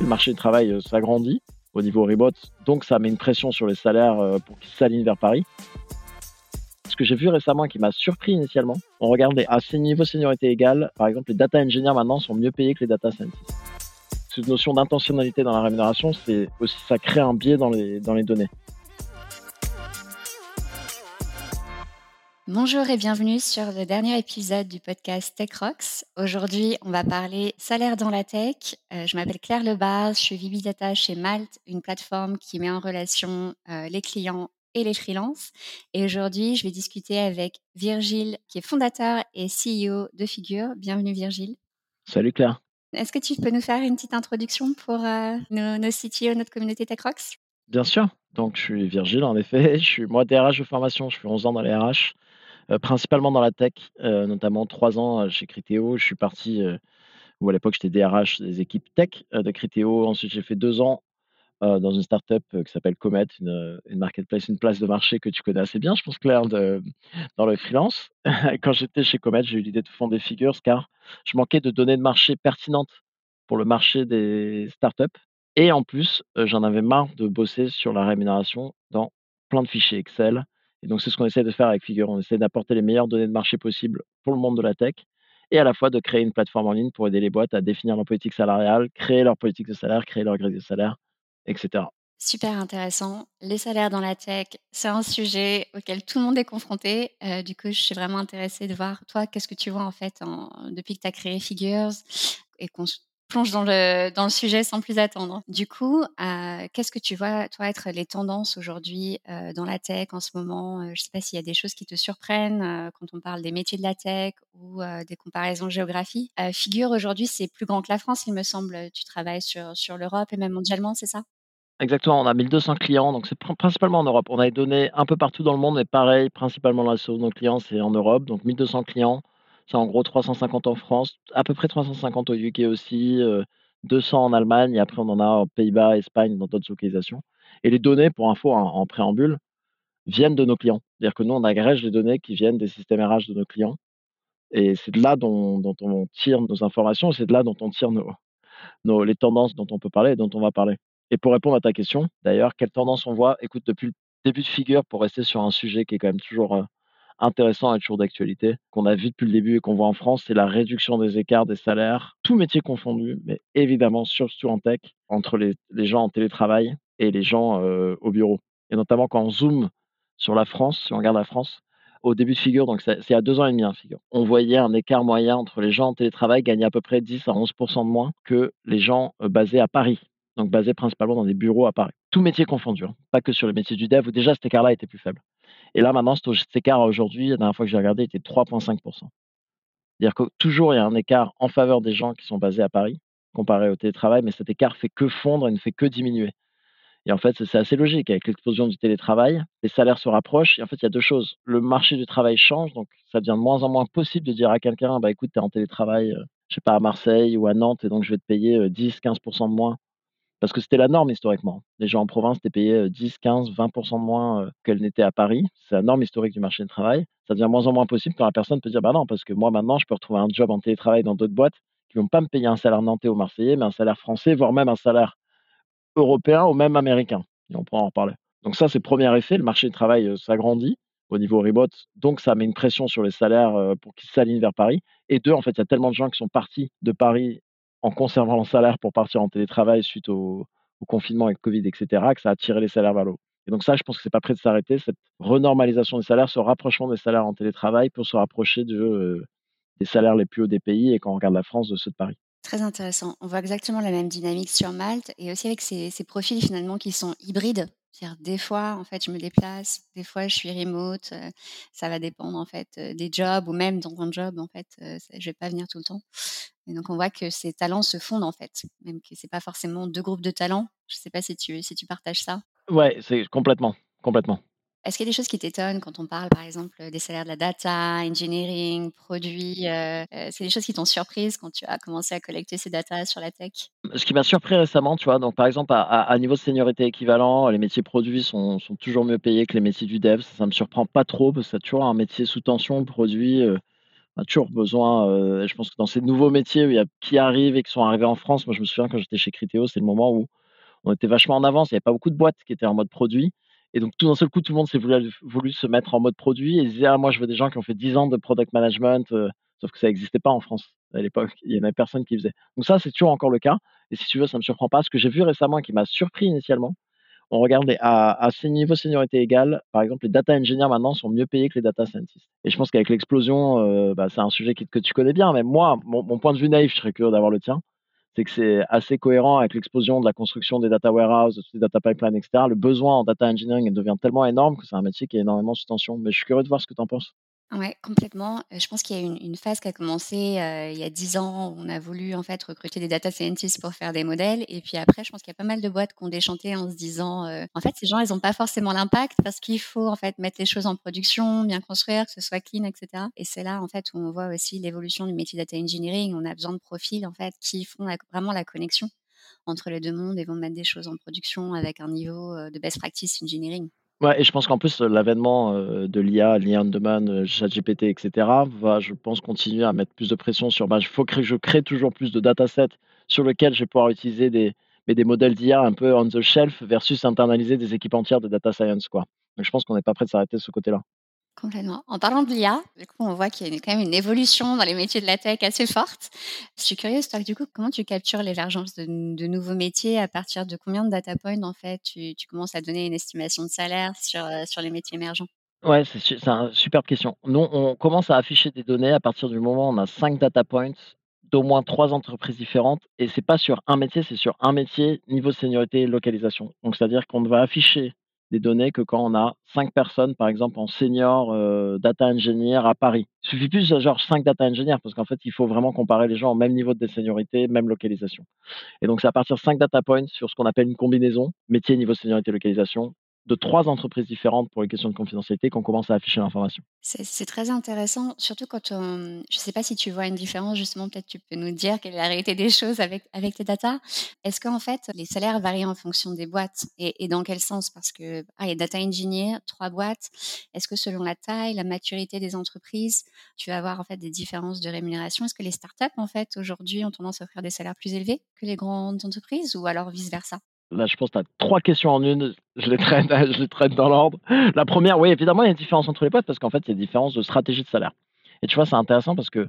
Le marché du travail euh, s'agrandit au niveau remote, donc ça met une pression sur les salaires euh, pour qu'ils s'alignent vers Paris. Ce que j'ai vu récemment qui m'a surpris initialement, on regardait à ces niveaux seniorité égale, par exemple, les data engineers maintenant sont mieux payés que les data scientists. Cette notion d'intentionnalité dans la rémunération, c'est aussi ça crée un biais dans les données. Bonjour et bienvenue sur le dernier épisode du podcast Tech Rocks. Aujourd'hui, on va parler salaire dans la tech. Euh, je m'appelle Claire Lebas, je suis VB Data chez Malte, une plateforme qui met en relation euh, les clients et les freelances. Et aujourd'hui, je vais discuter avec Virgile, qui est fondateur et CEO de Figure. Bienvenue Virgile. Salut Claire. Est-ce que tu peux nous faire une petite introduction pour euh, nos, nos CTO, notre communauté Tech Rocks? Bien sûr. Donc, je suis Virgile, en effet. Je suis moi DRH de formation. Je suis 11 ans dans les RH. Euh, principalement dans la tech, euh, notamment trois ans euh, chez Criteo. Je suis parti, où à l'époque j'étais DRH des équipes tech de Criteo. Ensuite, j'ai fait deux ans dans une startup qui s'appelle Comet, une, marketplace, une place de marché que tu connais assez bien, je pense, Claire, de, dans le freelance. Quand j'étais chez Comet, j'ai eu l'idée de fonder Figures car je manquais de données de marché pertinentes pour le marché des startups. Et en plus, j'en avais marre de bosser sur la rémunération dans plein de fichiers Excel, et donc, c'est ce qu'on essaie de faire avec Figure. On essaie d'apporter les meilleures données de marché possibles pour le monde de la tech et à la fois de créer une plateforme en ligne pour aider les boîtes à définir leur politique salariale, créer leur politique de salaire, créer leur grille de salaire, etc. Super intéressant. Les salaires dans la tech, c'est un sujet auquel tout le monde est confronté. Du coup, je suis vraiment intéressée de voir, toi, qu'est-ce que tu vois en fait depuis que tu as créé Figures et qu'on plonge dans le, dans le sujet sans plus attendre. Du coup, euh, qu'est-ce que tu vois, toi, être les tendances aujourd'hui euh, dans la tech en ce moment? Euh, Je ne sais pas s'il y a des choses qui te surprennent quand on parle des métiers de la tech ou des comparaisons géographiques. figure, aujourd'hui, c'est plus grand que la France, il me semble. Tu travailles sur, sur l'Europe et même mondialement, c'est ça? Exactement, on a 1200 clients, donc c'est principalement en Europe. On a des données un peu partout dans le monde, mais pareil, principalement là, sur nos clients, c'est en Europe, donc 1200 clients. C'est en gros 350 en France, à peu près 350 au UK aussi, 200 en Allemagne et après on en a aux Pays-Bas, Espagne, dans d'autres localisations. Et les données, pour info, en, préambule, viennent de nos clients. C'est-à-dire que nous, on agrège les données qui viennent des systèmes RH de nos clients. Et c'est de là dont, on tire nos informations, c'est de là dont on tire nos, les tendances dont on peut parler et dont on va parler. Et pour répondre à ta question, d'ailleurs, quelles tendances on voit? Écoute, depuis le début de Figure, pour rester sur un sujet qui est quand même toujours intéressant et toujours d'actualité, qu'on a vu depuis le début et qu'on voit en France, c'est la réduction des écarts des salaires, tous métiers confondus, mais évidemment surtout en tech, entre les, gens en télétravail et les gens euh, au bureau. Et notamment quand on zoome sur la France, si on regarde la France, au début de figure, donc c'est a deux ans et demi, hein, figure, on voyait un écart moyen entre les gens en télétravail gagner à peu près 10 à 11% de moins que les gens euh, basés à Paris, donc basés principalement dans des bureaux à Paris. Tous métiers confondus, hein, pas que sur les métiers du dev où déjà cet écart-là était plus faible. Et là, maintenant, cet écart aujourd'hui, la dernière fois que j'ai regardé, était 3,5%. C'est-à-dire que toujours, il y a un écart en faveur des gens qui sont basés à Paris, comparé au télétravail, mais cet écart fait que fondre et ne fait que diminuer. Et en fait, c'est assez logique. Avec l'explosion du télétravail, les salaires se rapprochent. Et en fait, il y a deux choses. Le marché du travail change, donc ça devient de moins en moins possible de dire à quelqu'un, bah écoute, tu es en télétravail, je euh, je sais pas, à Marseille ou à Nantes, et donc je vais te payer 10-15% euh, de moins parce que c'était la norme historiquement. Les gens en province étaient payés 10, 15, 20% de moins euh, qu'elles n'étaient à Paris. C'est la norme historique du marché du travail. Ça devient moins en moins possible quand la personne peut dire bah non, parce que moi maintenant, je peux retrouver un job en télétravail dans d'autres boîtes qui ne vont pas me payer un salaire nantais ou marseillais, mais un salaire français, voire même un salaire européen ou même américain. Et on pourra en reparler. Donc ça, c'est le premier effet. Le marché du travail euh, s'agrandit au niveau remote. Donc ça met une pression sur les salaires euh, pour qu'ils s'alignent vers Paris. Et deux, en fait, il y a tellement de gens qui sont partis de Paris en conservant leur salaire pour partir en télétravail suite au, confinement avec Covid, etc., que ça a tiré les salaires vers le haut. Et donc ça, je pense que c'est pas prêt de s'arrêter, cette renormalisation des salaires, ce rapprochement des salaires en télétravail pour se rapprocher euh, des salaires les plus hauts des pays et quand on regarde la France, de ceux de Paris. Très intéressant. On voit exactement la même dynamique sur Malte et aussi avec ces profils finalement qui sont hybrides. C'est-à-dire des fois, en fait, je me déplace, des fois, je suis remote. Euh, ça va dépendre en fait euh, des jobs ou même dans un job, en fait, je vais pas venir tout le temps. Et donc, on voit que ces talents se fondent, en fait, même que c'est pas forcément deux groupes de talents. Je sais pas si tu, si tu partages ça. Ouais, c'est complètement, complètement. Est-ce qu'il y a des choses qui t'étonnent quand on parle, par exemple, des salaires de la data, engineering, produits euh, euh, C'est des choses qui t'ont surprise quand tu as commencé à collecter ces data sur la tech? Ce qui m'a surpris récemment, tu vois, donc par exemple, à, niveau de seniorité équivalent, les métiers produits sont, toujours mieux payés que les métiers du dev. Ça, ne me surprend pas trop parce que c'est toujours un métier sous tension, produit. Euh, a toujours besoin, heu, je pense que dans ces nouveaux métiers il y a qui arrivent et qui sont arrivés en France, moi je me souviens quand j'étais chez Criteo, c'est le moment où on était vachement en avance, il y avait pas beaucoup de boîtes qui étaient en mode produit et donc tout d'un seul coup, tout le monde s'est voulu se mettre en mode produit et disait: «Ah moi je veux des gens qui ont fait 10 ans de product management», heu, sauf que ça existait pas en France à l'époque, il y en avait personne qui faisait. Donc ça, c'est toujours encore le cas et si tu veux, ça me surprend pas. Ce que j'ai vu récemment qui m'a surpris initialement, on regarde les à à ces niveaux seniorité égal, par exemple, les data engineers maintenant sont mieux payés que les data scientists et je pense qu'avec l'explosion, heu, bah, c'est un sujet que tu connais bien, mais moi, mon mon point de vue naïf, je serais curieux d'avoir le tien, c'est que c'est assez cohérent avec l'explosion de la construction des data warehouses, de toutes les data pipelines et cetera. Le besoin en data engineering, devient tellement énorme que c'est un métier qui est énormément sous tension, mais je suis curieux de voir ce que tu en penses? Ouais, complètement. Heu, je pense qu'il y a une phase qui a commencé, heu, il y a 10 ans où on a voulu en fait recruter des data scientists pour faire des modèles et puis après je pense qu'il y a pas mal de boîtes qui ont déchanté en se disant, heu: «En fait ces gens ils ont pas forcément l'impact parce qu'il faut en fait mettre les choses en production, bien construire, que ce soit clean et cetera» et c'est là en fait où on voit aussi l'évolution du métier data engineering. On a besoin de profils en fait qui font vraiment la connexion entre les 2 mondes et vont mettre des choses en production avec un niveau, de best practice engineering. Ouais et je pense qu'en plus, heu, l'avènement, heu, de l'IA, l'IA on demand, ChatGPT et cetera, va, je pense, continuer à mettre plus de pression sur, bah, il faut que je crée toujours plus de datasets sur lesquels je vais pouvoir utiliser des mais des modèles d'IA un peu on the shelf versus internaliser des équipes entières de data science, quoi. Donc je pense qu'on n'est pas prêt de s'arrêter de ce côté-là. Complètement. En parlant de l'IA, du coup, on voit qu'il y a une quand même une évolution dans les métiers de la tech assez forte. Je suis curieuse, toi, du coup, comment tu captures l'émergence de de nouveaux métiers? À partir de combien de data points, en fait, tu commences à donner une estimation de salaire sur, sur les métiers émergents? Ouais, c'est su c'est un superbe question. Nous, on commence à afficher des données à partir du moment où on a 5 data points d'au moins 3 entreprises différentes et c'est pas sur un métier, c'est sur un métier, niveau seniorité et localisation. Donc c'est-à-dire qu'on va afficher des données que quand on a 5 personnes, par exemple, en senior, heu, data engineer à Paris. Il suffit plus de genre 5 data engineers parce qu'en fait, il faut vraiment comparer les gens au même niveau de seniorité, même localisation et donc c'est à partir de 5 data points sur ce qu'on appelle une combinaison, métier, niveau seniorité, localisation, de 3 entreprises différentes pour les questions de confidentialité qu'on commence à afficher l'information. C'est très intéressant, surtout quand on je sais pas si tu vois une différence justement, peut-être tu peux nous dire quelle est la réalité des choses avec avec tes datas. Est-ce qu'en fait les salaires varient en fonction des boîtes et dans quel sens? Parce que, ah, a data engineer, 3 boîtes. Est-ce que selon la taille, la maturité des entreprises, tu vas avoir en fait des différences de rémunération? Est-ce que les startups en fait aujourd'hui ont tendance à offrir des salaires plus élevés que les grandes entreprises ou alors vice versa? Là, je pense que tu as 3 questions en une. Je les traite je les traite dans l'ordre. La première, oui, évidemment, il y a une différence entre les boîtes parce qu'en fait, il y a une différence de stratégie de salaire et tu vois, c'est intéressant parce que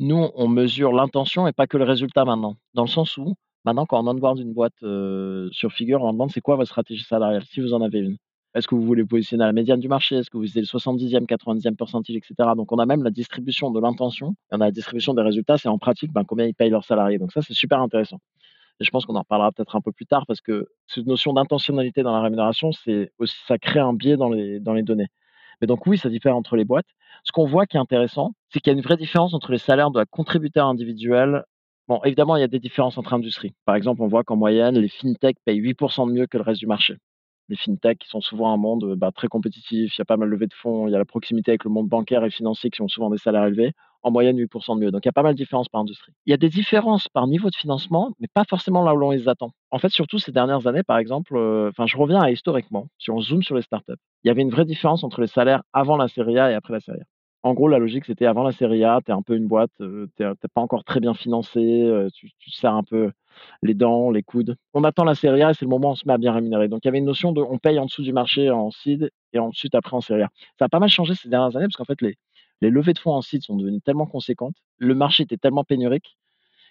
nous, on mesure l'intention et pas que le résultat maintenant. Dans le sens où, maintenant, quand on onboard une boîte, heu, sur Figure, on demande: «C'est quoi votre stratégie salariale?» si vous en avez une. Est-ce que vous voulez positionner à la médiane du marché? Est-ce que vous visez le 70e, 90e percentile et cetera? Donc on a même la distribution de l'intention on a la distribution des résultats, c'est en pratique, ben, combien ils payent leurs salariés. Donc ça, c'est super intéressant. Et je pense qu'on en reparlera peut-être un peu plus tard parce que cette notion d'intentionnalité dans la rémunération, c'est aussi ça crée un biais dans les données. Mais donc oui, ça diffère entre les boîtes. Ce qu'on voit qui est intéressant, c'est qu'il y a une vraie différence entre les salaires de la contributeur individuel. Bon, évidemment, il y a des différences entre industries. Par exemple, on voit qu'en moyenne, les fintechs payent 8% de mieux que le reste du marché. Les fintechs qui sont souvent un monde, bah, très compétitif, il y a pas mal levé de fonds, il y a la proximité avec le monde bancaire et financier qui ont souvent des salaires élevés en moyenne 8% de mieux. Donc il y a pas mal de différences par industrie. Il y a des différences par niveau de financement, mais pas forcément là où l'on les attend. En fait, surtout ces dernières années, par exemple, heu, enfin, je reviens à historiquement, si on zoome sur les startups, il y avait une vraie différence entre les salaires avant la série A et après la série A. En gros, la logique, c'était avant la série A, tu es un peu une boîte, heu, tu es pas encore très bien financé, heu, tu tu serres un peu les dents, les coudes. On attend la série A et c'est le moment où on se met à bien rémunérer. Donc il y avait une notion de on paye en dessous du marché en seed et ensuite après en série A. Ça a pas mal changé ces dernières années parce qu'en fait les les levées de fonds en seed sont devenues tellement conséquentes, le marché était tellement pénurique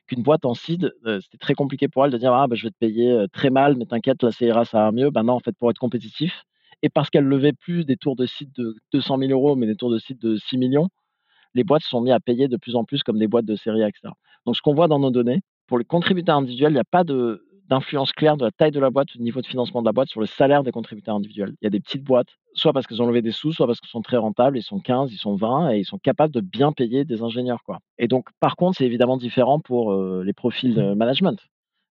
qu'une boîte en seed, heu, c'était très compliqué pour elle de dire: «Ah bah, je vais te payer, très mal, mais t'inquiète, la CRA, ça va mieux». Bah non, en fait, pour être compétitif et parce qu'elle levait plus des tours de seed de 200 000 €, mais des tours de seed de 6 millions, les boîtes se sont mis à payer de plus en plus comme des boîtes de série A et cetera. Donc ce qu'on voit dans nos données, pour les contributeurs individuels, il n'y a pas de d'influence claire de la taille de la boîte, du niveau de financement de la boîte sur le salaire des contributeurs individuels. Il y a des petites boîtes, soit parce qu'elles ont levé des sous, soit parce qu'elles sont très rentables, ils sont 15, ils sont 20 et ils sont capables de bien payer des ingénieurs, quoi. Et donc, par contre, c'est évidemment différent pour, heu, les profils de management.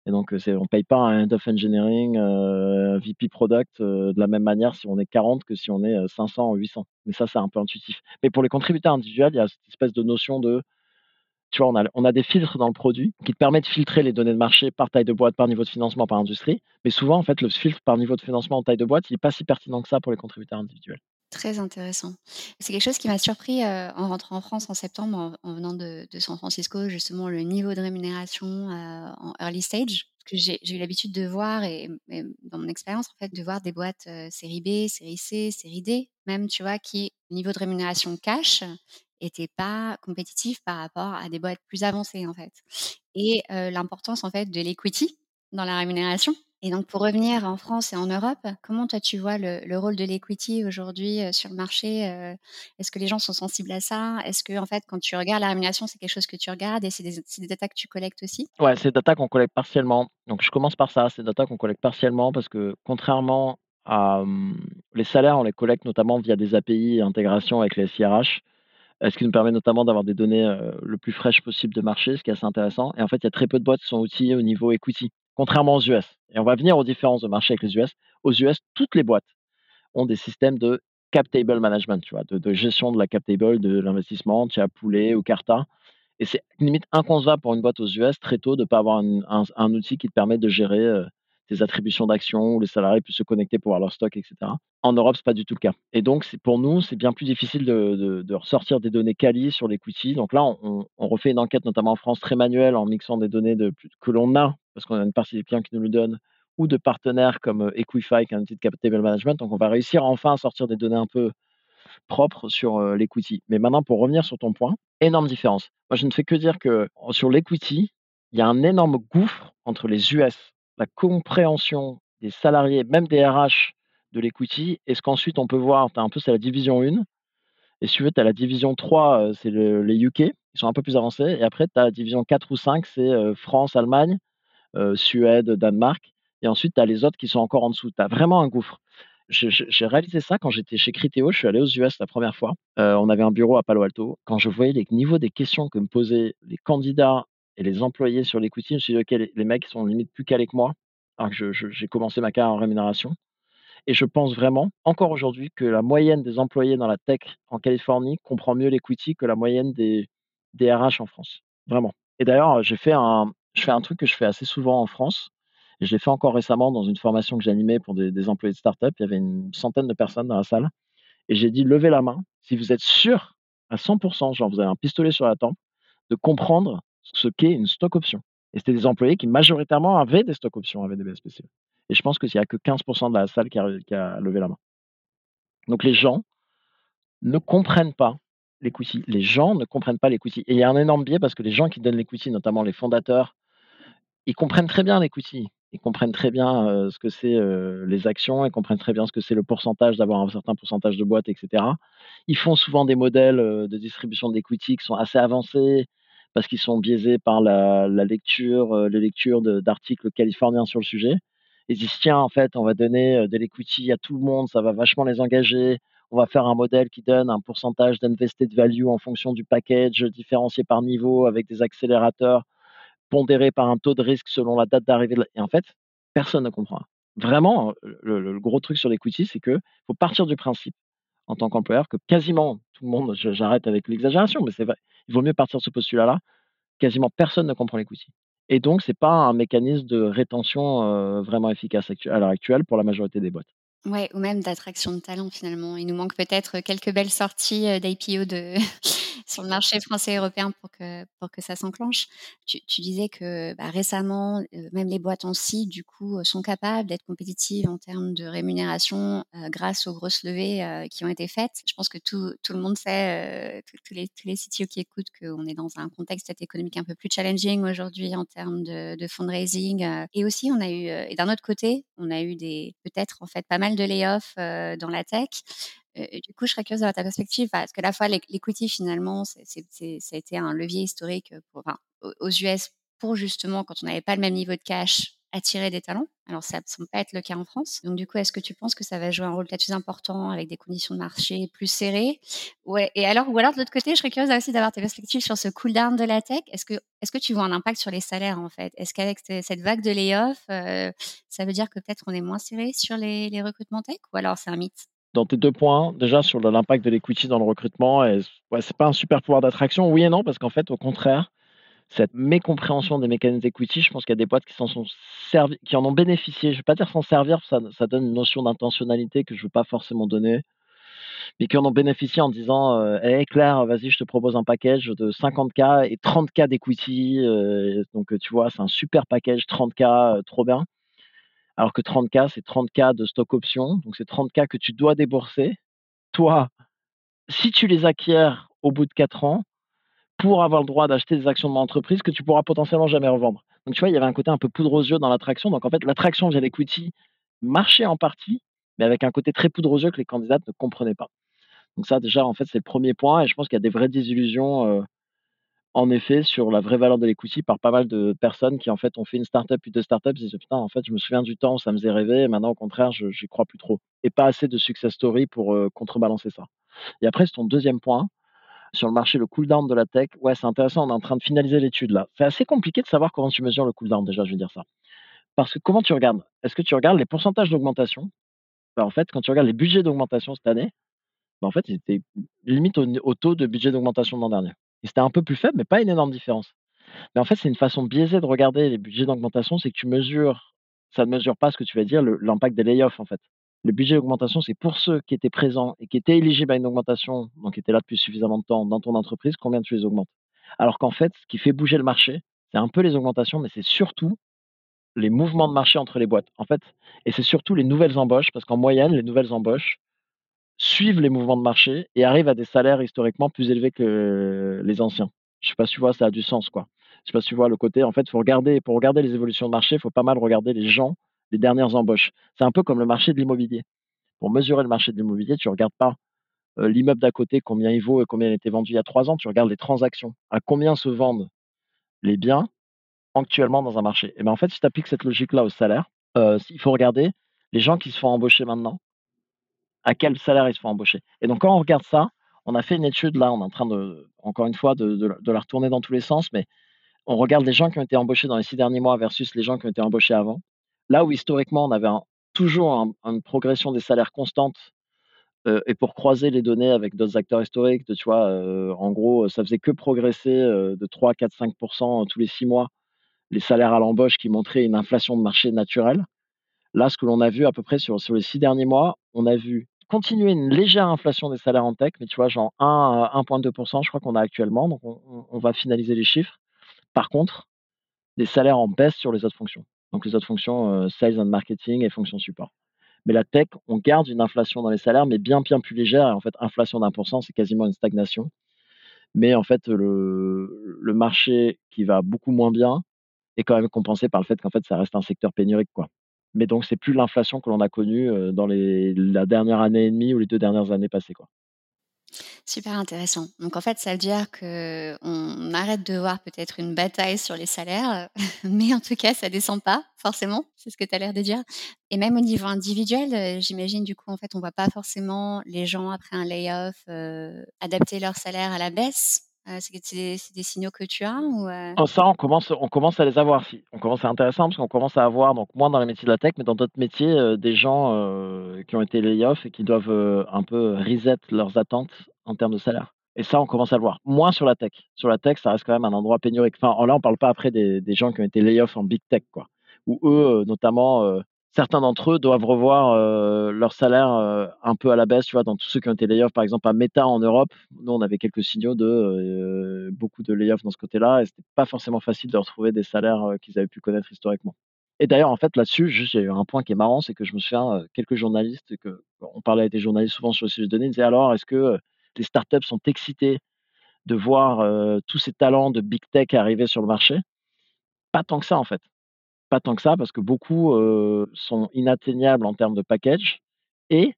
Et donc, c'est on paye pas un Head of Engineering, heu, VP Product, heu, de la même manière si on est 40 que si on est, heu, 500 ou 800. Mais ça, c'est un peu intuitif. Mais pour les contributeurs individuels, il y a cette espèce de notion de on a des filtres dans le produit qui te permettent de filtrer les données de marché par taille de boîte, par niveau de financement, par industrie. Mais souvent, en fait, le filtre par niveau de financement en taille de boîte, il est pas si pertinent que ça pour les contributeurs individuels. Très intéressant. C'est quelque chose qui m'a surpris, heu, en rentrant en France en septembre, en en venant de San Francisco, justement le niveau de rémunération, heu, en early stage. Que j'ai eu l'habitude de voir et dans mon expérience, en fait, de voir des boîtes, heu, série B, série C, série D, même, tu vois, qui, niveau de rémunération cash, était pas compétitif par rapport à des boîtes plus avancées, en fait et heu, l'importance, en fait, de l'equity dans la rémunération et donc pour revenir en France et en Europe, comment toi tu vois le le rôle de l'equity aujourd'hui, sur le marché? Est-ce que les gens sont sensibles à ça? Est-ce qu'en fait, quand tu regardes la rémunération, c'est quelque chose que tu regardes et c'est des c'est des data que tu collectes aussi? Ouais, c'est data qu'on collecte partiellement. Donc je commence par ça, c'est data qu'on collecte partiellement parce que contrairement à, mmh, les salaires, on les collecte notamment via des API et intégrations avec les SIRH, ce qui nous permet notamment d'avoir des données, heu, le plus fraîches possible de marché, ce qui est assez intéressant et en fait, il y a très peu de boîtes qui sont outillées au niveau equity, contrairement aux US et on va venir aux différences de marché avec les US. Aux US, toutes les boîtes ont des systèmes de cap table management, tu vois? De gestion de la cap table de l'investissement, tu as Poulet ou Carta et c'est limite inconcevable pour une boîte aux US très tôt de pas avoir un outil qui te permet de gérer, heu, tes attributions d'actions, où les salariés puissent se connecter pour voir leur stock et cetera. En Europe, c'est pas du tout le cas et donc pour nous, c'est bien plus difficile de de ressortir des données quali sur l'equity. Donc là, on refait une enquête, notamment en France, très manuelle, en mixant des données que l'on a, parce qu'on a une partie des clients qui nous le donnent ou de partenaires comme, heu, Equify, qui est un outil de cap table management. Donc on va réussir enfin à sortir des données un peu propres sur, heu, l'equity. Mais maintenant pour revenir sur ton point, énorme différence. Moi, je ne fais que dire que sur l'equity, il y a un énorme gouffre entre les US, la compréhension des salariés, même des RH de l'equity et ce qu'ensuite on peut voir. Tu as un peu c'est la division 1 et si tu veux, tu as la division 3, heu, c'est le les UK, ils sont un peu plus avancés et après tu as la division 4 ou 5, c'est, heu, France, Allemagne, heu, Suède, Danemark et ensuite tu as les autres qui sont encore en dessous. Tu as vraiment un gouffre. J'ai réalisé ça quand j'étais chez Criteo, je suis allé aux US la 1re fois, on avait un bureau à Palo Alto. Quand je voyais les niveaux des questions que me posaient les candidats et les employés sur l'equity, je me suis dit: «OK, les mecs sont limite plus calés que moi», alors que j'ai commencé ma carrière en rémunération et je pense vraiment, encore aujourd'hui, que la moyenne des employés dans la tech en Californie comprend mieux l'equity que la moyenne des des RH en France, vraiment et d'ailleurs, j'ai fait un je fais un truc que je fais assez souvent en France et je l'ai fait encore récemment dans une formation que j'animais pour des des employés de start-up. Il y avait une centaine de personnes dans la salle et j'ai dit: «Levez la main si vous êtes sûrs à 100% genre vous avez un pistolet sur la tempe, de comprendre ce qu'est une stock option» et c'était des employés qui majoritairement avaient des stock options, avaient des BSPCE et je pense qu'il y a que 15% de la salle qui a levé la main. Donc les gens ne comprennent pas l'equity. Les gens ne comprennent pas l'equity et il y a un énorme biais parce que les gens qui donnent l'equity, notamment les fondateurs, ils comprennent très bien l'equity. Ils comprennent très bien, heu, ce que c'est, heu, les actions, ils comprennent très bien ce que c'est le pourcentage, d'avoir un certain pourcentage de boîtes et cetera. Ils font souvent des modèles, heu, de distribution d'equity qui sont assez avancés parce qu'ils sont biaisés par la lecture, heu, les lectures d'articles californiens sur le sujet. Ils disent: «Tiens, en fait, on va donner, heu, de l'equity à tout le monde, ça va vachement les engager. On va faire un modèle qui donne un pourcentage d'invested value en fonction du package, différencié par niveau avec des accélérateurs, pondérés par un taux de risque selon la date d'arrivée la» et en fait, personne ne comprend. Vraiment, le le gros truc sur l'equity, c'est qu'il faut partir du principe, en tant qu'employeur, que quasiment tout le monde j'arrête avec l'exagération, mais c'est vrai, il vaut mieux partir de ce postulat-là, quasiment personne ne comprend l'equity et donc c'est pas un mécanisme de rétention, vraiment efficace à l'heure actuelle pour la majorité des boîtes. Ouais ou même d'attraction de talent finalement. Il nous manque peut-être quelques belles sorties, d'IPO de sur le marché français et européen pour que pour que ça s'enclenche. Tu disais que, bah, récemment, heu, même les boîtes en seed du coup, heu, sont capables d'être compétitives en termes de rémunération, heu, grâce aux grosses levées, qui ont été faites. Je pense que tout tout le monde sait, tous les les CTO qui écoutent qu'on est dans un contexte économique un peu plus challenging aujourd'hui en termes de de fundraising, et aussi on a eu, et d'un autre côté, on a eu des peut-être en fait pas mal de layoffs, dans la tech. Du coup, je serais curieuse d'avoir ta perspective parce que la fois l'eq l'equity finalement, c'est c'est ça a été un levier historique, pour enfin aux US pour justement quand on n'avait pas le même niveau de cash, attirer des talents. Alors ça me semble pas être le cas en France. Donc du coup, est-ce que tu penses que ça va jouer un rôle peut-être plus important avec des conditions de marché plus serrées? Ouais et alors ou alors de l'autre côté, je serais curieuse aussi d'avoir tes perspectives sur ce cool down de la tech. Est-ce que est-ce que tu vois un impact sur les salaires en fait? Est-ce qu'avec ce cette vague de layoffs, heu, ça veut dire que peut-être on est moins serré sur les recrutements tech ou alors c'est un mythe? Dans tes 2 points, déjà sur l'impact de l'equity dans le recrutement ouais, c'est pas un super pouvoir d'attraction. Oui et non, parce qu'en fait, au contraire, cette mécompréhension des mécanismes d'equity, je pense qu'il y a des boîtes qui en ont bénéficié. Je vais pas dire s'en servir, ça donne une notion d'intentionnalité que je veux pas forcément donner. mais qui en ont bénéficié en disant, heu: «Eh Claire, vas-y, je te propose un package de 50 K et 30 K d'equity», heu, donc tu vois, c'est un super package 30 K, heu, trop bien. Alors que 30 K, c'est 30 K de stock options, donc c'est 30 K que tu dois débourser, toi, si tu les acquiers au bout de 4 ans, pour avoir le droit d'acheter des actions de mon entreprise que tu pourras potentiellement jamais revendre. Donc tu vois, il y avait un côté un peu poudre aux yeux dans l'attraction. Donc en fait, l'attraction via l'equity marchait en partie, mais avec un côté très poudre aux yeux que les candidates ne comprenaient pas. Donc ça, déjà, en fait, c'est le premier point et je pense qu'il y a des vraies désillusions, heu, en effet, sur la vraie valeur de l'equity par pas mal de personnes qui, en fait, ont fait une start-up puis 2 start-up, ils se disent: «Putain, en fait, je me souviens du temps où ça me faisait rêver et maintenant, au contraire, je j'y crois plus trop» et pas assez de success story pour, contrebalancer ça. Et après, sur ton deuxième point, sur le marché, le cool down de la tech, ouais, c'est intéressant, on est en train de finaliser l'étude là. C'est assez compliqué de savoir comment tu mesures le cool down déjà, je vais dire ça. Parce que comment tu regardes? Est-ce que tu regardes les pourcentages d'augmentation? Bah, en fait, quand tu regardes les budgets d'augmentation cette année, bah, en fait, ils étaient limite au au taux de budget d'augmentation de l'an dernier. Et c'était un peu plus faible, mais pas une énorme différence. Mais en fait, c'est une façon biaisée de regarder les budgets d'augmentation, c'est que tu mesures ça ne mesure pas ce que tu vas dire, l'impact des layoffs, en fait. Le budget d'augmentation, c'est pour ceux qui étaient présents et qui étaient éligibles à une augmentation, donc qui étaient là depuis suffisamment de temps dans ton entreprise, combien tu les augmentes? Alors qu'en fait, ce qui fait bouger le marché, c'est un peu les augmentations, mais c'est surtout les mouvements de marché entre les boîtes. En fait, et c'est surtout les nouvelles embauches, parce qu'en moyenne, les nouvelles embauches suivent les mouvements de marché et arrivent à des salaires historiquement plus élevés que les anciens. Je sais pas si tu vois, ça a du sens, quoi. Je sais pas si tu vois le côté, en fait, faut regarder, pour regarder les évolutions de marché, il faut pas mal regarder les gens, les dernières embauches. C'est un peu comme le marché de l'immobilier. Pour mesurer le marché de l'immobilier, tu regardes pas euh, l'immeuble d'à côté, combien il vaut et combien il a été vendu il y a trois ans, tu regardes les transactions. À combien se vendent les biens actuellement dans un marché? Et ben en fait, si tu appliques cette logique-là au salaire, euh, il faut regarder les gens qui se font embaucher maintenant, à quel salaire ils se font embaucher. Et donc, quand on regarde ça, on a fait une étude là, on est en train de, encore une fois, de, la retourner dans tous les sens, mais on regarde les gens qui ont été embauchés dans les six derniers mois versus les gens qui ont été embauchés avant. Là où historiquement, on avait toujours un, une progression des salaires constante euh, et pour croiser les données avec d'autres acteurs historiques, de, tu vois, euh, en gros, ça faisait que progresser euh, de 3, 4, 5% tous les six mois les salaires à l'embauche qui montraient une inflation de marché naturelle. Là, ce que l'on a vu à peu près sur les six derniers mois, on a vu continuer une légère inflation des salaires en tech, mais tu vois, genre 1 à 1,2%, je crois qu'on a actuellement, donc on, on, va finaliser les chiffres. Par contre, des salaires en baisse sur les autres fonctions. Donc les autres fonctions, euh, sales and marketing et fonctions support. Mais la tech, on garde une inflation dans les salaires, mais bien, bien plus légère. Et en fait, inflation d'un pour cent, c'est quasiment une stagnation. Mais en fait, le, le marché qui va beaucoup moins bien, est quand même compensé par le fait qu'en fait, ça reste un secteur pénurique, quoi. Mais donc, c'est plus l'inflation que l'on a connue dans la dernière année et demie ou les deux dernières années passées, quoi. Super intéressant. Donc en fait, ça veut dire qu'on arrête de voir peut-être une bataille sur les salaires, mais en tout cas, ça descend pas forcément, c'est ce que tu as l'air de dire. Et même au niveau individuel, j'imagine du coup, en fait, on voit pas forcément les gens après un layoff adapter leur salaire à la baisse. Euh, c'est des, signaux que tu as ou euh? Oh, ça, on commence, on commence à les avoir. Si. On commence à intéressant parce qu'on commence à avoir, donc moins dans les métiers de la tech, mais dans d'autres métiers, euh, des gens qui ont été lay-off et qui doivent un peu reset leurs attentes en termes de salaire. Et ça, on commence à le voir. Moins sur la tech. Sur la tech, ça reste quand même un endroit pénurique. Enfin, là, on parle pas après des, des gens qui ont été lay-off en big tech, quoi. Où eux, notamment, certains d'entre eux doivent revoir euh, leur salaire euh, un peu à la baisse, tu vois, dans tous ceux qui ont été layoffs, par exemple à Meta en Europe. Nous, on avait quelques signaux de euh, beaucoup de layoffs dans ce côté-là, et c'était pas forcément facile de retrouver des salaires qu'ils avaient pu connaître historiquement. Et d'ailleurs, en fait, là-dessus, j'ai un point qui est marrant, c'est que je me souviens, quelques journalistes, que on parlait avec des journalistes souvent sur le sujet de données, ils disaient alors, est-ce que les startups sont excitées de voir tous ces talents de big tech arriver sur le marché? Pas tant que ça, en fait pas tant que ça parce que beaucoup sont inatteignables en termes de package. Et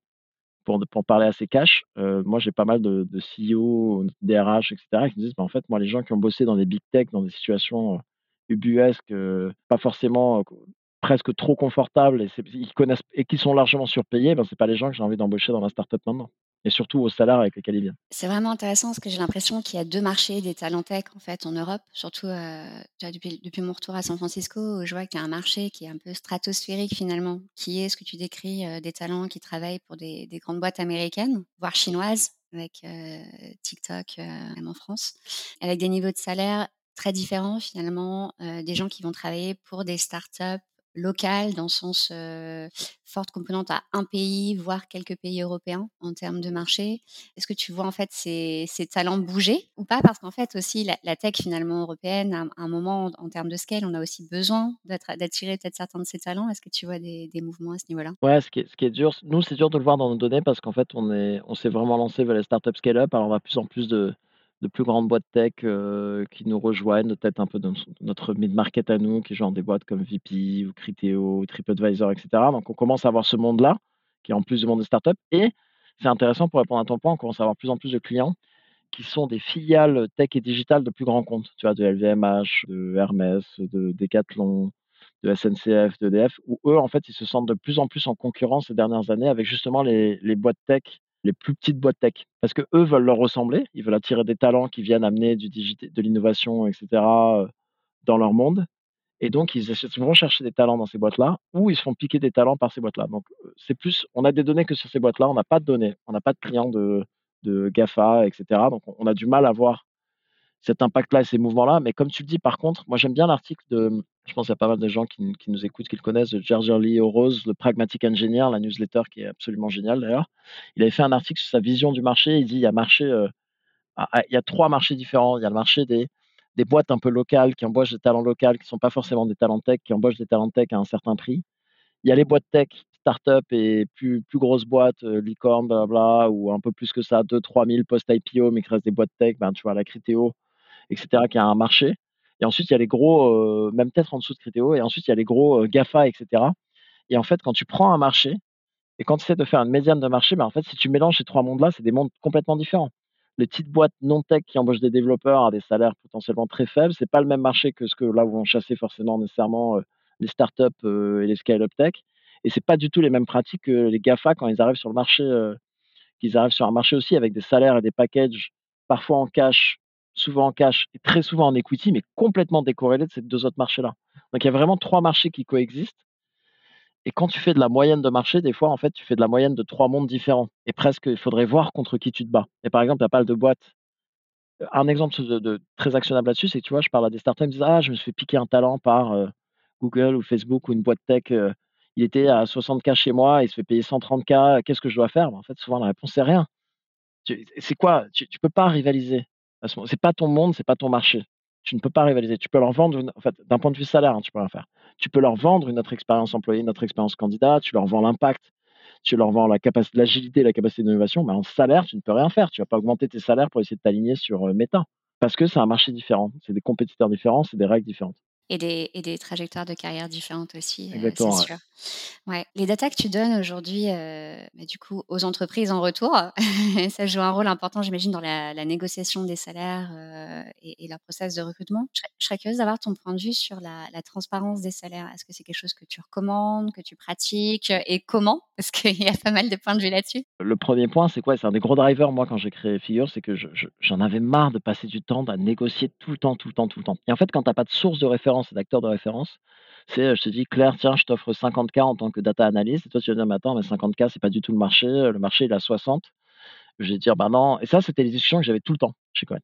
pour, pour parler assez cash, moi j'ai pas mal de, de CEO, DRH, etc. qui me disent bah, en fait, moi les gens qui ont bossé dans des big tech, dans des situations ubuesques, pas forcément presque trop confortables et, et qui sont largement surpayés, ben, c'est pas les gens que j'ai envie d'embaucher dans la startup maintenant et surtout au salaire avec lesquels ils viennent. C'est vraiment intéressant parce que j'ai l'impression qu'il y a deux marchés des talents tech en fait en Europe, surtout euh, depuis, mon retour à San Francisco, je vois qu'il y a un marché qui est un peu stratosphérique finalement, qui est ce que tu décris euh, des talents qui travaillent pour des, des, grandes boîtes américaines, voire chinoises, avec euh, TikTok, même en France, avec des niveaux de salaire très différents finalement, des gens qui vont travailler pour des startups local dans le sens, forte composante à un pays, voire quelques pays européens en termes de marché. Est-ce que tu vois en fait ces ces talents bouger ou pas? Parce qu'en fait aussi la tech finalement européenne à un moment en termes de scale, on a aussi besoin d'attirer peut-être certains de ces talents. Est-ce que tu vois des des mouvements à ce niveau-là? Ouais, ce qui est ce qui est dur, nous, c'est dur de le voir dans nos données parce qu'en fait, on est on s'est vraiment lancé vers les startups scale-up. Alors, on a de plus en plus de de plus grandes boîtes tech, heu, qui nous rejoignent, peut-être un peu dans notre mid-market à nous, qui est genre des boîtes comme Vip ou Criteo ou TripAdvisor et cetera. Donc on commence à avoir ce monde-là, qui est en plus du monde des startups et c'est intéressant pour répondre à ton point, on commence à avoir de plus en plus de clients qui sont des filiales tech et digitales de plus grands comptes, tu vois? De LVMH, de Hermès, de Decathlon, de SNCF, d'EDF, où eux, en fait, ils se sentent de plus en plus en concurrence ces dernières années avec justement les les boîtes tech, les plus petites boîtes tech. Parce qu'eux veulent leur ressembler, ils veulent attirer des talents qui viennent amener du de l'innovation et cetera, heu, dans leur monde et donc ils vont chercher des talents dans ces boîtes-là ou ils se font piquer des talents par ces boîtes-là. Donc, c'est plus on a des données que sur ces boîtes-là, on n'a pas de données, on n'a pas de clients de de GAFA et cetera. Donc on a du mal à voir cet impact-là et ces mouvements-là. Mais comme tu le dis, par contre, moi j'aime bien l'article de, je pense qu'il y a pas mal de gens qui, nous écoutent, qui le connaissent, de Gergerly Rose, le Pragmatic Engineer, la newsletter qui est absolument géniale d'ailleurs. Il avait fait un article sur sa vision du marché. Il dit il y a marché, euh, y a trois marchés différents. Il y a le marché des, des boîtes un peu locales qui embauchent des talents locaux, qui ne sont pas forcément des talents tech, qui embauchent des talents tech à un certain prix. Il y a les boîtes tech, start-up et plus, plus grosses boîtes, euh, licorne, blabla, ou un peu plus que ça, 2-3 000 post-IPO, mais qui restent des boîtes tech, ben, tu vois, la Criteo, et cetera, qui a un marché. Et ensuite, il y a les gros, euh, même peut-être en dessous de Criteo, et ensuite, il y a les gros euh, GAFA, et cetera. Et en fait, quand tu prends un marché, et quand tu essaies de faire une médiane de marché, ben, en fait, si tu mélanges ces trois mondes-là, c'est des mondes complètement différents. Les petites boîtes non tech qui embauchent des développeurs à des salaires potentiellement très faibles, c'est pas le même marché que ce que là où vont chasser forcément nécessairement les startups et les scale-up tech. Et c'est pas du tout les mêmes pratiques que les GAFA quand ils arrivent sur le marché, qu'ils arrivent sur un marché aussi avec des salaires et des packages, parfois en cash, souvent en cash et très souvent en equity, mais complètement décorrélés de ces deux autres marchés-là. Donc il y a vraiment trois marchés qui coexistent. Et quand tu fais de la moyenne de marché, des fois, en fait, tu fais de la moyenne de trois mondes différents. Et presque, il faudrait voir contre qui tu te bats. Et par exemple, il y a pas mal de boîtes. Un exemple de, très actionnable là-dessus, c'est que tu vois, je parle à des startups, ils disent Ah, je me suis fait piquer un talent par Google ou Facebook ou une boîte tech. il était à 60K chez moi, il se fait payer 130K, qu'est-ce que je dois faire? Ben, En fait, souvent, la réponse, c'est rien. C'est quoi? Tu ne peux pas rivaliser. C'est pas ton monde, c'est pas ton marché. Tu ne peux pas rivaliser. Tu peux leur vendre, en fait, d'un point de vue salaire, hein, tu peux rien faire. Tu peux leur vendre une autre expérience employée, une autre expérience candidat, tu leur vends l'impact, tu leur vends la capacité, l'agilité, la capacité d'innovation, mais en salaire, tu ne peux rien faire. Tu vas pas augmenter tes salaires pour essayer de t'aligner sur Meta. Parce que c'est un marché différent, c'est des compétiteurs différents, c'est des règles différentes. Et des et des trajectoires de carrière différentes aussi, c'est Exactement, ouais. sûr. Ouais, les data que tu donnes aujourd'hui, heu, bah, du coup, aux entreprises en retour, ça joue un rôle important, j'imagine, dans la la négociation des salaires, heu, et et leur process de recrutement. Je serais je serais curieuse d'avoir ton point de vue sur la la transparence des salaires. Est-ce que c'est quelque chose que tu recommandes, que tu pratiques, et comment? Parce qu'il y a pas mal de points de vue là-dessus. Le premier point, c'est quoi? C'est un des gros drivers, moi, quand j'ai créé Figure, c'est que je je j'en avais marre de passer du temps à négocier tout le temps, tout le temps, tout le temps. Et en fait, quand tu as pas de source de référence et d'acteur de référence, c'est, heu, je te dis: «Claire, tiens, je t'offre 50 K en tant que data analyst» et toi, tu vas dire: «Mais attends, mais 50 K, c'est pas du tout le marché, heu, le marché, il à 60». Je vais dire: «Bah non» et ça, c'était les discussions que j'avais tout le temps chez Cohen.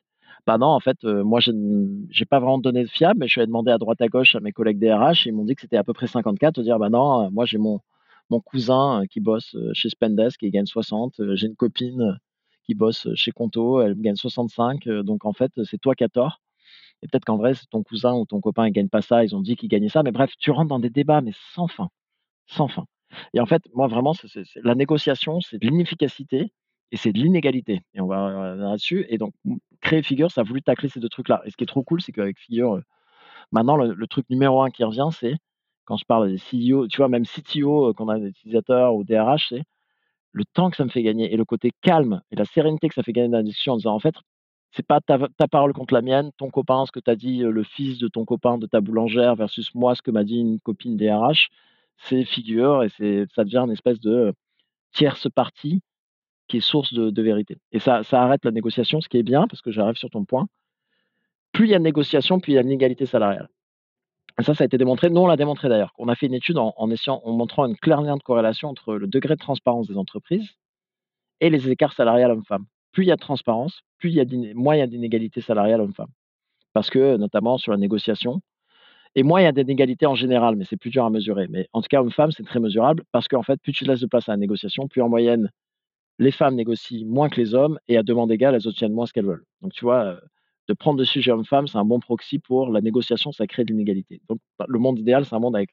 «Bah non, en fait, heu, moi, je n j'ai pas vraiment de données fiables, mais je suis allé demander à droite à gauche à mes collègues DRH et ils m'ont dit que c'était à peu près 50 K». Te dire: «Bah non, moi, j'ai mon cousin, qui bosse, chez Spendesk et gagne 60, heu, j'ai une copine, qui bosse, chez Conto, elle gagne 65, heu, donc en fait, c'est toi qui as tort et peut-être qu'en vrai, ton cousin ou ton copain, il gagne pas ça, ils ont dit qu'ils gagnaient ça». Mais bref, tu rentres dans des débats, mais sans fin, sans fin. Et en fait, moi, vraiment, la négociation, c'est de l'inefficacité et c'est de l'inégalité. Et on va revenir là-dessus. Et donc créer Figure, ça a voulu tacler ces 2 trucs-là. Et ce qui est trop cool, c'est qu'avec Figure, heu, maintenant le truc numéro un qui revient, c'est quand je parle des CEO, tu vois, même CTO, heu, qu'on a des utilisateurs ou DRH, c'est le temps que ça me fait gagner et le côté calme et la sérénité que ça fait gagner dans la discussion en disant: «En fait, c'est pas ta parole contre la mienne, ton copain, ce que tu as dit, le fils de ton copain de ta boulangère versus moi, ce que m'a dit une copine DRH, c'est Figure» et c'est ça devient une espèce de, tierce partie qui est source de vérité et ça ça arrête la négociation, ce qui est bien parce que j'arrive sur ton point. Plus il y a de négociation, plus il y a de l'inégalité salariale et ça, ça a été démontré. Nous, on l'a démontré d'ailleurs. On a fait une étude en en montrant une claire lien de corrélation entre le degré de transparence des entreprises et les écarts salariales hommes-femmes. Plus il y a de transparence, plus il y a moins il y a d'inégalité salariale hommes-femmes. Parce que, notamment sur la négociation Et moins il y a d'inégalités en général, mais c'est plus dur à mesurer. Mais en tout cas, homme-femme, c'est très mesurable parce qu'en fait, plus tu laisses de place à la négociation, plus en moyenne, les femmes négocient moins que les hommes et à demande égale, elles obtiennent moins ce qu'elles veulent. Donc tu vois, euh, de prendre le sujet homme-femme, c'est un bon proxy pour la négociation, ça crée de l'inégalité. Donc bah, le monde idéal, c'est un monde avec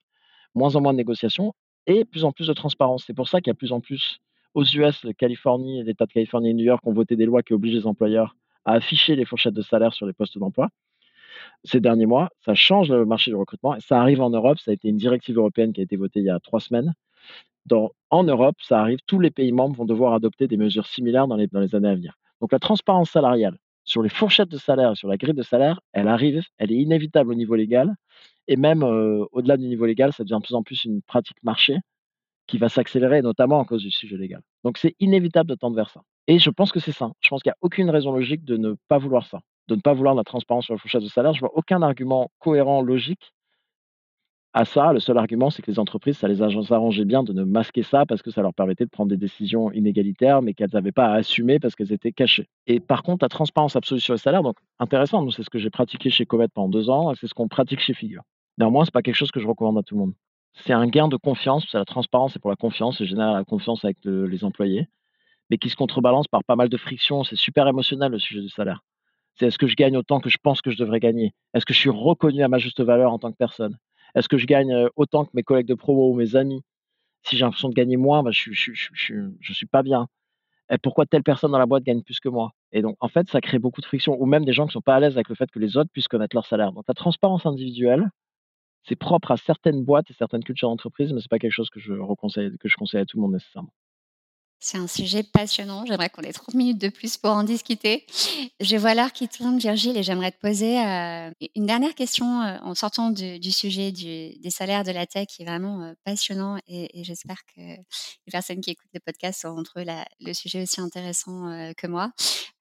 moins en moins de négociations et plus en plus de transparence. C'est pour ça qu'il y a plus en plus aux US, Californie, l'État de Californie et New York ont voté des lois qui obligent les employeurs à afficher les fourchettes de salaire sur les postes d'emploi. Ces derniers mois, ça change le marché du recrutement et ça arrive en Europe. Ça a été une directive européenne qui a été votée il y a trois semaines. En Europe, ça arrive, tous les pays membres vont devoir adopter des mesures similaires dans les, années à venir. Donc la transparence salariale sur les fourchettes de salaire, sur la grille de salaire, elle arrive, elle est inévitable au niveau légal. Et même euh, au-delà du niveau légal, ça devient de plus en plus une pratique marché qui va s'accélérer, notamment à cause du sujet légal. Donc c'est inévitable de tendre vers ça. Et je pense que c'est ça. Je pense qu'il n'y a aucune raison logique de ne pas vouloir ça, de ne pas vouloir la transparence sur la fourchette de salaire. Je vois aucun argument cohérent, logique à ça. Le seul argument, c'est que les entreprises, ça les arrangeait bien de ne masquer ça parce que ça leur permettait de prendre des décisions inégalitaires, mais qu'elles n'avaient pas à assumer parce qu'elles étaient cachées. Et par contre, la transparence absolue sur les salaires, donc intéressant, c'est ce que j'ai pratiqué chez Comet pendant deux ans, c'est ce qu'on pratique chez Figure. Néanmoins, c'est pas quelque chose que je recommande à tout le monde. C'est un gain de confiance, c'est la transparence et pour la confiance, c'est général la confiance avec les employés, mais qui se contrebalance par pas mal de frictions. C'est super émotionnel le sujet du salaire. C'est est-ce que je gagne autant que je pense que je devrais gagner? Est-ce que je suis reconnu à ma juste valeur en tant que personne? Est-ce que je gagne euh, autant que mes collègues de promo ou mes amis? Si j'ai l'impression de gagner moins, bah, je, ne suis pas bien. Et pourquoi telle personne dans la boîte gagne plus que moi? Et donc, en fait, ça crée beaucoup de frictions, ou même des gens qui sont pas à l'aise avec le fait que les autres puissent connaître leur salaire. Donc, la transparence individuelle, c'est propre à certaines boîtes et certaines cultures d'entreprise, mais c'est pas quelque chose que je, que je conseille à tout le monde nécessairement. C'est un sujet passionnant. J'aimerais qu'on ait 30 minutes de plus pour en discuter. Je vois l'heure qui tourne, Virgile, et j'aimerais te poser euh, une dernière question euh, en sortant du, sujet des salaires de la tech qui est vraiment euh, passionnant. Et, j'espère que les personnes qui écoutent le podcast ont entre eux le sujet aussi intéressant que moi.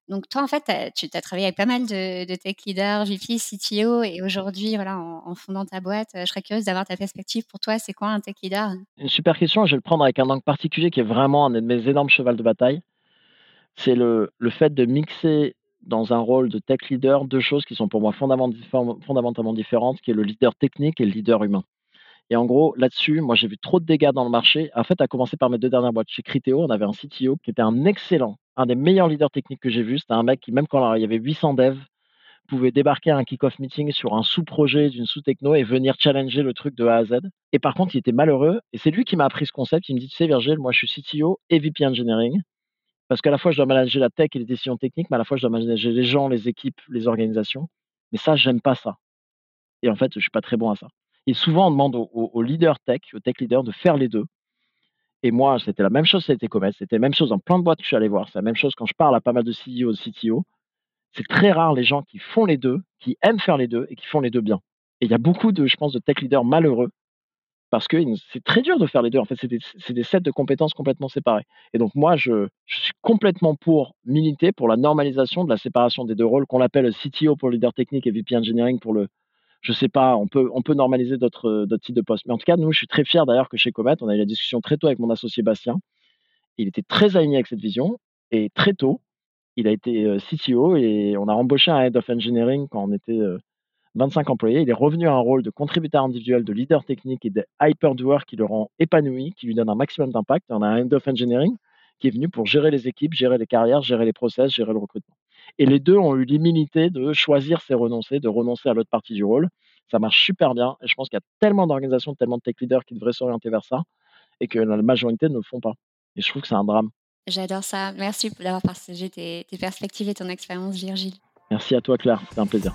Donc toi, en fait, tu as travaillé avec pas mal de, tech leaders, VP, CTO, et aujourd'hui, voilà, en, fondant ta boîte, je serais curieuse d'avoir ta perspective. Pour toi, c'est quoi un tech leader? Une super question. Je vais le prendre avec un angle particulier qui est vraiment un de mes énormes chevals de bataille. C'est le, le fait de mixer dans un rôle de tech leader deux choses qui sont pour moi fondamentalement différentes, qui est le leader technique et le leader humain. Et en gros, là-dessus, moi, j'ai vu trop de dégâts dans le marché. En fait, à commencer par mes deux dernières boîtes. Chez Criteo, on avait un CTO qui était un excellent, un des meilleurs leaders techniques que j'ai vu. C'était un mec qui, même quand il y avait 800 devs, pouvait débarquer à un kick-off meeting sur un sous-projet d'une sous-techno et venir challenger le truc de A à Z. Et par contre, il était malheureux. Et c'est lui qui m'a appris ce concept. Il me dit, tu sais, Virgile, moi, je suis CTO et VP Engineering. Parce qu'à la fois, je dois manager la tech et les décisions techniques, mais à la fois, je dois manager les gens, les équipes, les organisations. Mais ça, j'aime pas ça. Et en fait, je suis pas très bon à ça. Et souvent, on demande aux, leaders tech, aux tech leaders, de faire les deux. Et moi, c'était la même chose, été Comet. C'était la même chose dans plein de boîtes que je suis allé voir. C'est la même chose quand je parle à pas mal de CEO, de CTO. C'est très rare les gens qui font les deux, qui aiment faire les deux et qui font les deux bien. Et il y a beaucoup de, je pense, de tech leaders malheureux parce que c'est très dur de faire les deux. En fait, c'est des, sets de compétences complètement séparés. Et donc, moi, je, suis complètement pour militer pour la normalisation de la séparation des deux rôles qu'on appelle CTO pour le leader technique et VP Engineering pour le, je sais pas, on peut, on peut normaliser d'autres, d'autres types de postes. Mais en tout cas, nous, je suis très fier d'ailleurs que chez Comet, on a eu la discussion très tôt avec mon associé Bastien. Il était très aligné avec cette vision et très tôt, il a été euh, CTO et on a embauché un Head of Engineering quand on était 25 euh, employés. Il est revenu à un rôle de contributeur individuel, de leader technique et de hyper doer qui le rend épanoui, qui lui donne un maximum d'impact. On a un Head of Engineering qui est venu pour gérer les équipes, gérer les carrières, gérer les process, gérer le recrutement. Et les deux ont eu l'humilité de choisir c'est renoncer, de renoncer à l'autre partie du rôle. Ça marche super bien. Et je pense qu'il y a tellement d'organisations, tellement de tech leaders qui devraient s'orienter vers ça et que la majorité ne le font pas. Et je trouve que c'est un drame. J'adore ça. Merci d'avoir partagé tes, tes perspectives et ton expérience, Virgile. Merci à toi, Claire. C'était un plaisir.